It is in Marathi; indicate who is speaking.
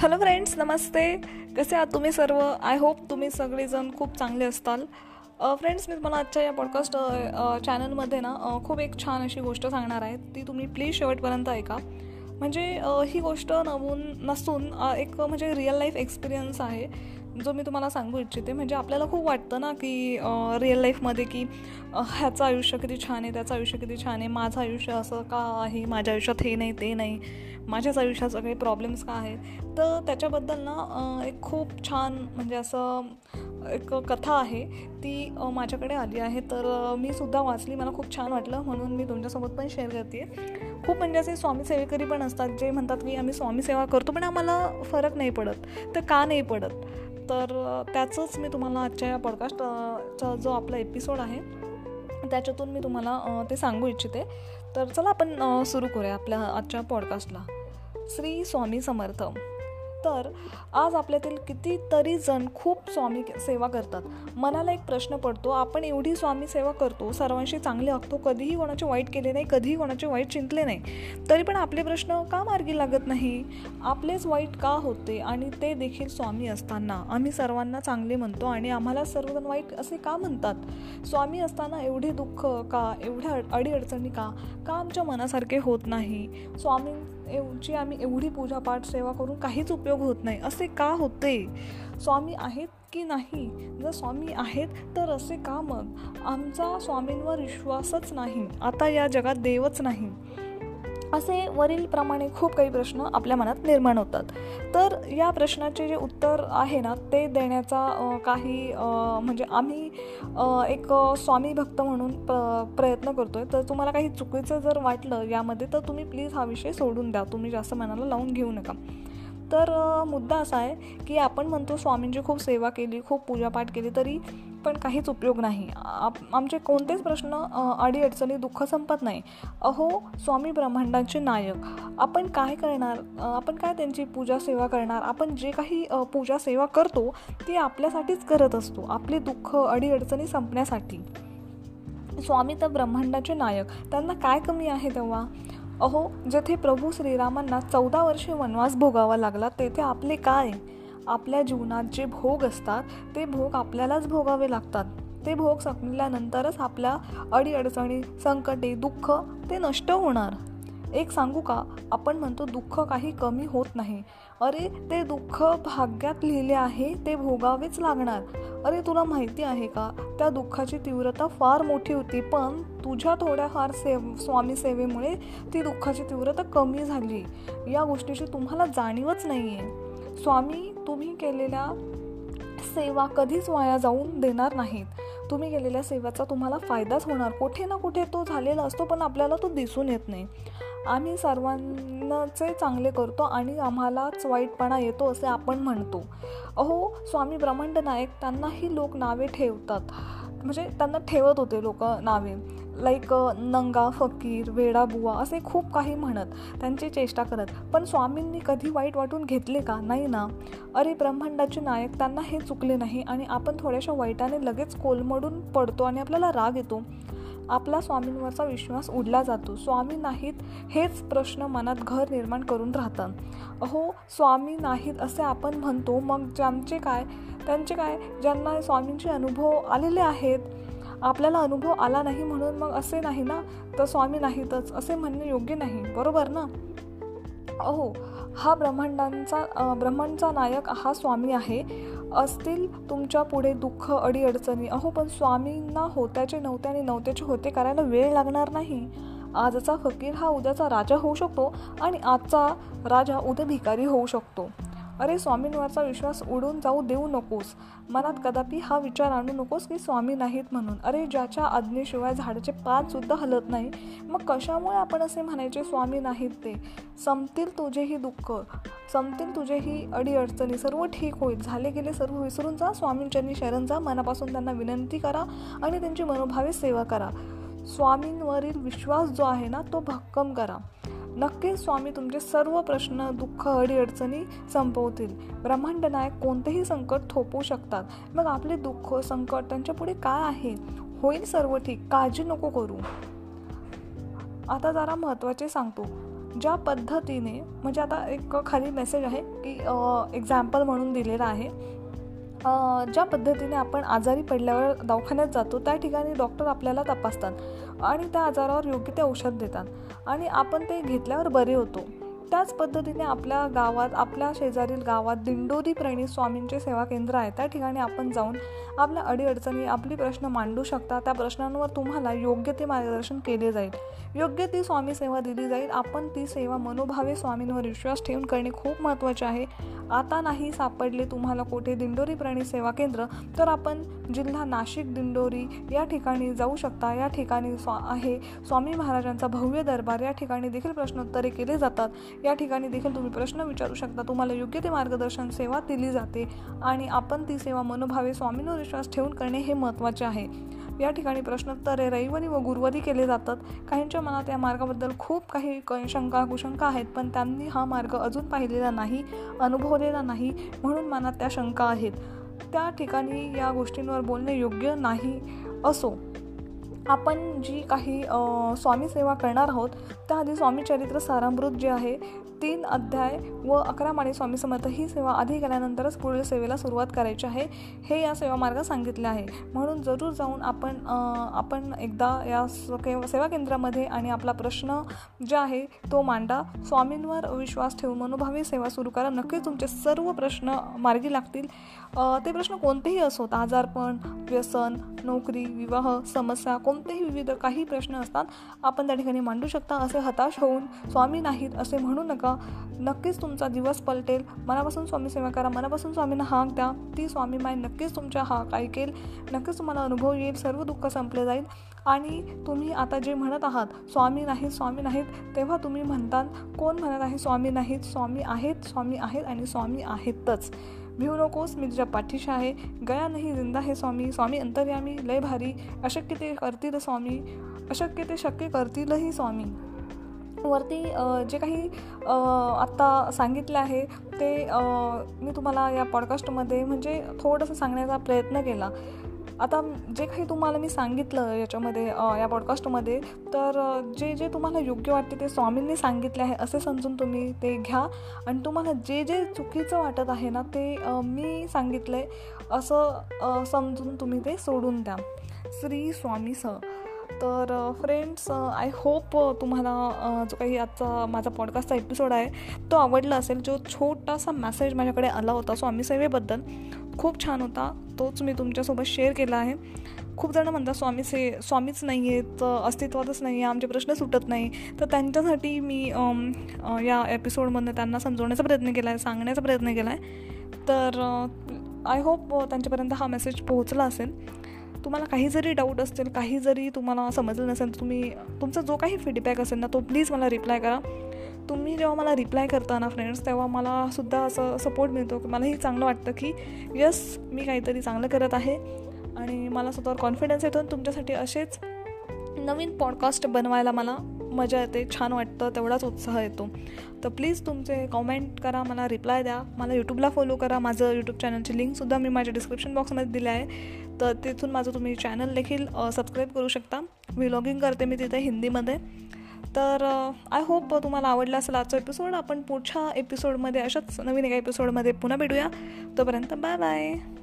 Speaker 1: हॅलो फ्रेंड्स नमस्ते. कसे आहात तुम्ही सर्व? आय होप तुम्ही सगळेजण खूप चांगले असताल. फ्रेंड्स मी तुम्हाला आजच्या या पॉडकास्ट चॅनलमध्ये ना खूप एक छान अशी गोष्ट सांगणार आहे. ती तुम्ही प्लीज शेवटपर्यंत ऐका. म्हणजे ही गोष्ट नवून नसून एक म्हणजे रिअल लाईफ एक्सपिरियन्स आहे. जो मी तुम्हाला सांगू इच्छिते म्हणजे आपल्याला खूप वाटतं ना की रिअल लाईफमध्ये की ह्याचं आयुष्य किती छान आहे त्याचं आयुष्य किती छान आहे माझं आयुष्य असं का आहे माझ्या आयुष्यात हे नाही ते नाही माझ्याच आयुष्यात काही प्रॉब्लेम्स का आहेत? तर त्याच्याबद्दल ना एक खूप छान म्हणजे असं एक कथा आहे ती माझ्याकडे आली आहे तर मी सुद्धा वाचली मला खूप छान वाटलं म्हणून मी तुमच्यासोबत पण शेअर करते खूप म्हणजे असे स्वामी सेवेकरी पण असतात जे म्हणतात की आम्ही स्वामी सेवा करतो पण आम्हाला फरक नाही पडत तर का नाही पडत? तर त्याचंच मी तुम्हाला आजच्या या पॉडकास्टचा जो आपला एपिसोड आहे त्याच्यातून मी तुम्हाला ते सांगू इच्छिते. तर चला आपण सुरू करूया आपल्या आजच्या पॉडकास्टला श्री स्वामी समर्थ. तर आज आपल्यातील कितीतरी जण खूप स्वामी सेवा करतात. मनाला एक प्रश्न पडतो आपण एवढी स्वामी सेवा करतो सर्वांशी चांगले वागतो कधीही कोणाचे वाईट केले नाही कधीही कोणाचे वाईट चिंतले नाही तरी पण आपले प्रश्न का मार्गी लागत नाही? आपलेच वाईट का होते? आणि ते देखील स्वामी असताना आम्ही सर्वांना चांगले म्हणतो आणि आम्हाला सर्वजण वाईट असे का म्हणतात? स्वामी असताना एवढे दुःख का एवढ्या अडीअडचणी का? का आमच्या मनासारखे होत नाही? स्वामी एवढी आम्ही एवढी पूजापाठ सेवा करून काहीच उपयोग होत नाही. असे का होते? स्वामी आहेत की नाही? जर स्वामी आहेत तर असे का मग? आमचा स्वामींवर विश्वासच नाही. आता या जगात देवच नाही. असे वरीलप्रमाणे खूप काही प्रश्न आपल्या मनात निर्माण होतात. तर या प्रश्नाचे जे उत्तर आहे ना ते देण्याचा काही म्हणजे आम्ही एक स्वामी भक्त म्हणून प्रयत्न करतो आहे तर तुम्हाला काही चुकीचं जर वाटलं यामध्ये तर तुम्ही प्लीज हा विषय सोडून द्या. तुम्ही जास्त मनाला लावून घेऊ नका. तर मुद्दा असा आहे की आपण म्हणतो स्वामींची खूप सेवा केली खूप पूजापाठ केली तरी पण काहीच उपयोग नाही. आप आमचे कोणतेच प्रश्न अडीअडचणी दुःख संपत नाही. अहो स्वामी ब्रह्मांडांचे नायक. आपण काय करणार? आपण काय त्यांची पूजा सेवा करणार? आपण जे काही पूजा सेवा करतो ती आपल्यासाठीच करत असतो. आपले दुःख अडीअडचणी संपण्यासाठी. स्वामी तर ब्रह्मांडाचे नायक. त्यांना काय कमी आहे तेव्हा? अहो जेथे प्रभू श्रीरामांना चौदा वर्षे वनवास भोगावा लागला तेथे आपले काय? आपल्या जीवनात जे भोग असतात ते भोग आपल्यालाच भोगावे लागतात. ते भोग संपल्यानंतरच आपल्या अडीअडचणी संकटे दुःख ते नष्ट होणार. एक सांगू का? आपण म्हणतो दुःख काही कमी होत नाही. अरे ते दुःख भाग्यात लिहिले आहे ते भोगावेच लागणार. अरे तुला माहिती आहे का? त्या दुःखाची तीव्रता फार मोठी होती पण तुझ्या थोड्याफार सेव स्वामी सेवेमुळे ती दुःखाची तीव्रता कमी झाली. या गोष्टीची तुम्हाला जाणीवच नाही आहे स्वामी तुम्ही केलेल्या सेवा कधीच वाया जाऊन देणार नाहीत. तुम्ही केलेल्या सेवाचा तुम्हाला फायदाच होणार. कुठे ना कुठे तो झालेला असतो पण आपल्याला तो दिसून येत नाही. आम्ही सर्वांचे चांगले करतो आणि आम्हालाच वाईटपणा येतो असे आपण म्हणतो. अहो स्वामी ब्रह्मांड नायक त्यांनाही लोक नावे ठेवतात. म्हणजे त्यांना ठेवत होते लोक नावे. लाईक नंगा फकीर वेडा बुवा असे खूप काही म्हणत त्यांची चेष्टा करत. पण स्वामींनी कधी वाईट वाटून घेतले का? नाही ना. अरे ब्रह्मांडाचे नायक त्यांना हे चुकले नाही आणि आपण थोड्याशा वाईटाने लगेच कोलमडून पडतो आणि आपल्याला राग येतो. आपला स्वामींवरचा विश्वास उडला जातो. स्वामी नाहीत हेच प्रश्न मनात घर निर्माण करून राहतात अहो स्वामी नाहीत असे आपण म्हणतो. मग ज्यांचे काय? त्यांचे काय? ज्यांना स्वामींचे अनुभव आलेले आहेत? आपल्याला अनुभव आला नाही म्हणून मग असे नाही ना? तर स्वामी नाहीतच असे म्हणणे योग्य नाही बरोबर ना? अहो हा ब्रह्मांडांचा ब्रह्मांडचा नायक हा स्वामी आहे. असतील तुमच्यापुढे दुःख अडीअडचणी. अहो पण स्वामींना होत्याचे नव्हते आणि नव्हत्याचे होते करायला वेळ लागणार नाही. आजचा फकीर हा उद्याचा राजा होऊ शकतो आणि आजचा राजा उद्या भिकारी होऊ शकतो. अरे स्वामींवरचा विश्वास उडून जाऊ देऊ नकोस. मनात कदापि हा विचार आणू नकोस की स्वामी नाहीत म्हणून. अरे ज्याच्या आज्ञेशिवाय झाडाचे पात सुद्धा हलत नाही मग कशामुळे आपण असे म्हणायचे स्वामी नाहीत ते? संपतील तुझेही दुःख संपतील तुझेही अडीअडचणी सर्व ठीक होईल. झाले गेले सर्व विसरून जा स्वामींच्यांनी शरण जा मनापासून त्यांना विनंती करा आणि त्यांची मनोभावे सेवा करा. स्वामींवरील विश्वास जो आहे ना तो भक्कम करा. नक्कीच स्वामी तुमचे सर्व प्रश्न दुःख अडीअडचणी संपवतील. ब्रह्मांड नायक कोणतेही संकट थोपवू शकतात. मग आपले दुःख संकट त्यांच्या पुढे काय आहे? होईल सर्व ठीक. काळजी नको करू. आता जरा महत्त्वाचे सांगतो. ज्या पद्धतीने म्हणजे आता एक खाली मेसेज आहे की एक्झाम्पल म्हणून दिलेला आहे. ज्या पद्धतीने आपण आजारी पडल्यावर दवाखान्यात जातो त्या ठिकाणी डॉक्टर आपल्याला तपासतात आणि त्या आजारावर योग्य ते औषध देतात. आणि आपण ते घेतल्यावर बरे होतो. त्याच पद्धतीने आपल्या गावात आपल्या शेजारील गावात दिंडोरी प्रेणी स्वामींचे सेवा केंद्र आहे. त्या ठिकाणी आपण जाऊन आपल्या अडीअडचणी आपली प्रश्न मांडू शकता. त्या प्रश्नांवर तुम्हाला योग्य ते मार्गदर्शन केले जाईल. योग्य ती स्वामी सेवा दिली जाईल. आपण ती सेवा मनोभावे स्वामींवर विश्वास ठेवून करणे खूप महत्त्वाचे आहे. आता नाही सापडले तुम्हाला कोठे दिंडोरी प्राणी सेवा केंद्र तर आपण जिल्हा नाशिक दिंडोरी या ठिकाणी जाऊ शकता. या ठिकाणी स्वा आहे. स्वामी महाराजांचा भव्य दरबार. या ठिकाणी देखील प्रश्नोत्तरे केले जातात. या ठिकाणी देखील तुम्ही प्रश्न विचारू शकता. तुम्हाला योग्य ते मार्गदर्शन सेवा दिली जाते आणि आपण ती सेवा मनोभावे स्वामींवर विश्वास ठेवून करणे हे महत्त्वाचे आहे. या ठिकाणी प्रश्नोत्तरे रविवारी व गुरुवारी केले जातात. काहींच्या मनात या मार्गाबद्दल खूप काही शंका कुशंका आहेत पण त्यांनी हा मार्ग अजून पाहिलेला नाही अनुभवलेला नाही म्हणून मनात त्या शंका आहेत. त्या ठिकाणी या गोष्टींवर बोलणे योग्य नाही असो. आपण जी काही स्वामी सेवा करणार आहोत त्याआधी स्वामी चरित्र सारामृत जे आहे तीन अध्याय व अकरा माणे स्वामी समर्थ ही सेवा आधी केल्यानंतरच पुढील सेवेला सुरुवात करायची आहे. हे या सेवा मार्गात सांगितले आहे. म्हणून जरूर जाऊन आपण आपण एकदा या सेवा केंद्रामध्ये आणि आपला प्रश्न जे आहे तो मांडा. स्वामींवर विश्वास ठेवून मनोभावी सेवा सुरू करा. नक्कीच तुमचे सर्व प्रश्न मार्गी लागतील. ते प्रश्न कोणतेही असोत आजारपण व्यसन नोकरी विवाह समस्या कोणतेही विविध काही प्रश्न असतात आपण त्या ठिकाणी मांडू शकता असे हताश होऊन स्वामी नाहीत असे म्हणू नका. नक्कीच तुमचा दिवस पलटेल मनापासून स्वामी सेवा करा मनापासून स्वामींना हाक द्या ती स्वामी माय नक्कीच तुमच्या हाक ऐकेल नक्कीच तुम्हाला अनुभव येईल सर्व दुःख संपले जाईल. आणि तुम्ही आता जे म्हणत आहात स्वामी नाहीत स्वामी नाहीत तेव्हा तुम्ही म्हणतात कोण म्हणत आहे स्वामी नाहीत स्वामी आहेत स्वामी आहेत आणि स्वामी आहेतच. भिऊ नकोस मी तुझ्या पाठीशी आहे. गया नाही जिंदा हे स्वामी स्वामी अंतर्यामी लय भारी अशक्य ते करतील स्वामी अशक्य ते शक्य करतीलही स्वामी. वरती जे काही आत्ता सांगितलं आहे ते मी तुम्हाला या पॉडकास्टमध्ये म्हणजे थोडंसं सांगण्याचा प्रयत्न केला. आता जे काही तुम्हाला मी सांगितलं याच्यामध्ये या पॉडकास्टमध्ये तर जे जे तुम्हाला योग्य वाटते ते स्वामींनी सांगितले आहे असे समजून तुम्ही ते घ्या. आणि तुम्हाला जे जे चुकीचं वाटत आहे ना ते मी सांगितलं आहे असं समजून तुम्ही ते सोडून द्या. श्री स्वामी स. तर फ्रेंड्स आय होप तुम्हाला जो काही आजचा माझा पॉडकास्टचा एपिसोड आहे तो आवडला असेल. जो छोटासा मॅसेज माझ्याकडे आला होता स्वामी सेवेबद्दल खूप छान होता. तोच मी तुमच्यासोबत शेअर केला आहे. खूप जणं म्हणतात स्वामी से स्वामीच नाही आहेत अस्तित्वातच नाही आहे आमचे प्रश्न सुटत नाही. तर त्यांच्यासाठी मी या एपिसोडमधनं त्यांना समजवण्याचा प्रयत्न केला आहे सांगण्याचा प्रयत्न केला आहे तर आय होप त्यांच्यापर्यंत हा मेसेज पोहोचला असेल. तुम्हाला काही जरी डाऊट असतील काही जरी तुम्हाला समजलं नसेल तुम्ही तुमचा जो काही फीडबॅक असेल ना तो प्लीज मला रिप्लाय करा. तुम्ही जेव्हा मला रिप्लाय करता ना फ्रेंड्स तेव्हा मला सुद्धा असं सपोर्ट मिळतो की मलाही चांगलं वाटतं की यस मी काहीतरी चांगलं करत आहे आणि मला स्वतःवर कॉन्फिडन्स येतो तुमच्यासाठी असेच नवीन पॉडकास्ट बनवायला मला मजा येते छान वाटतं तेवढाच उत्साह येतो. तर प्लीज तुमचे कॉमेंट करा मला रिप्लाय द्या. मला यूट्यूबला फॉलो करा. माझं यूट्यूब चॅनलची लिंकसुद्धा मी माझ्या डिस्क्रिप्शन बॉक्समध्ये दिले आहे. तर तिथून माझं तुम्ही चॅनल देखील सबस्क्राईब करू शकता. व्हिलॉगिंग करते मी तिथे हिंदीमध्ये. तर आय होप तुम्हाला आवडला असेल आजचा एपिसोड आपण पुढच्या एपिसोडमध्ये अशाच नवीन एका एपिसोडमध्ये पुन्हा भेटूया. तोपर्यंत बाय बाय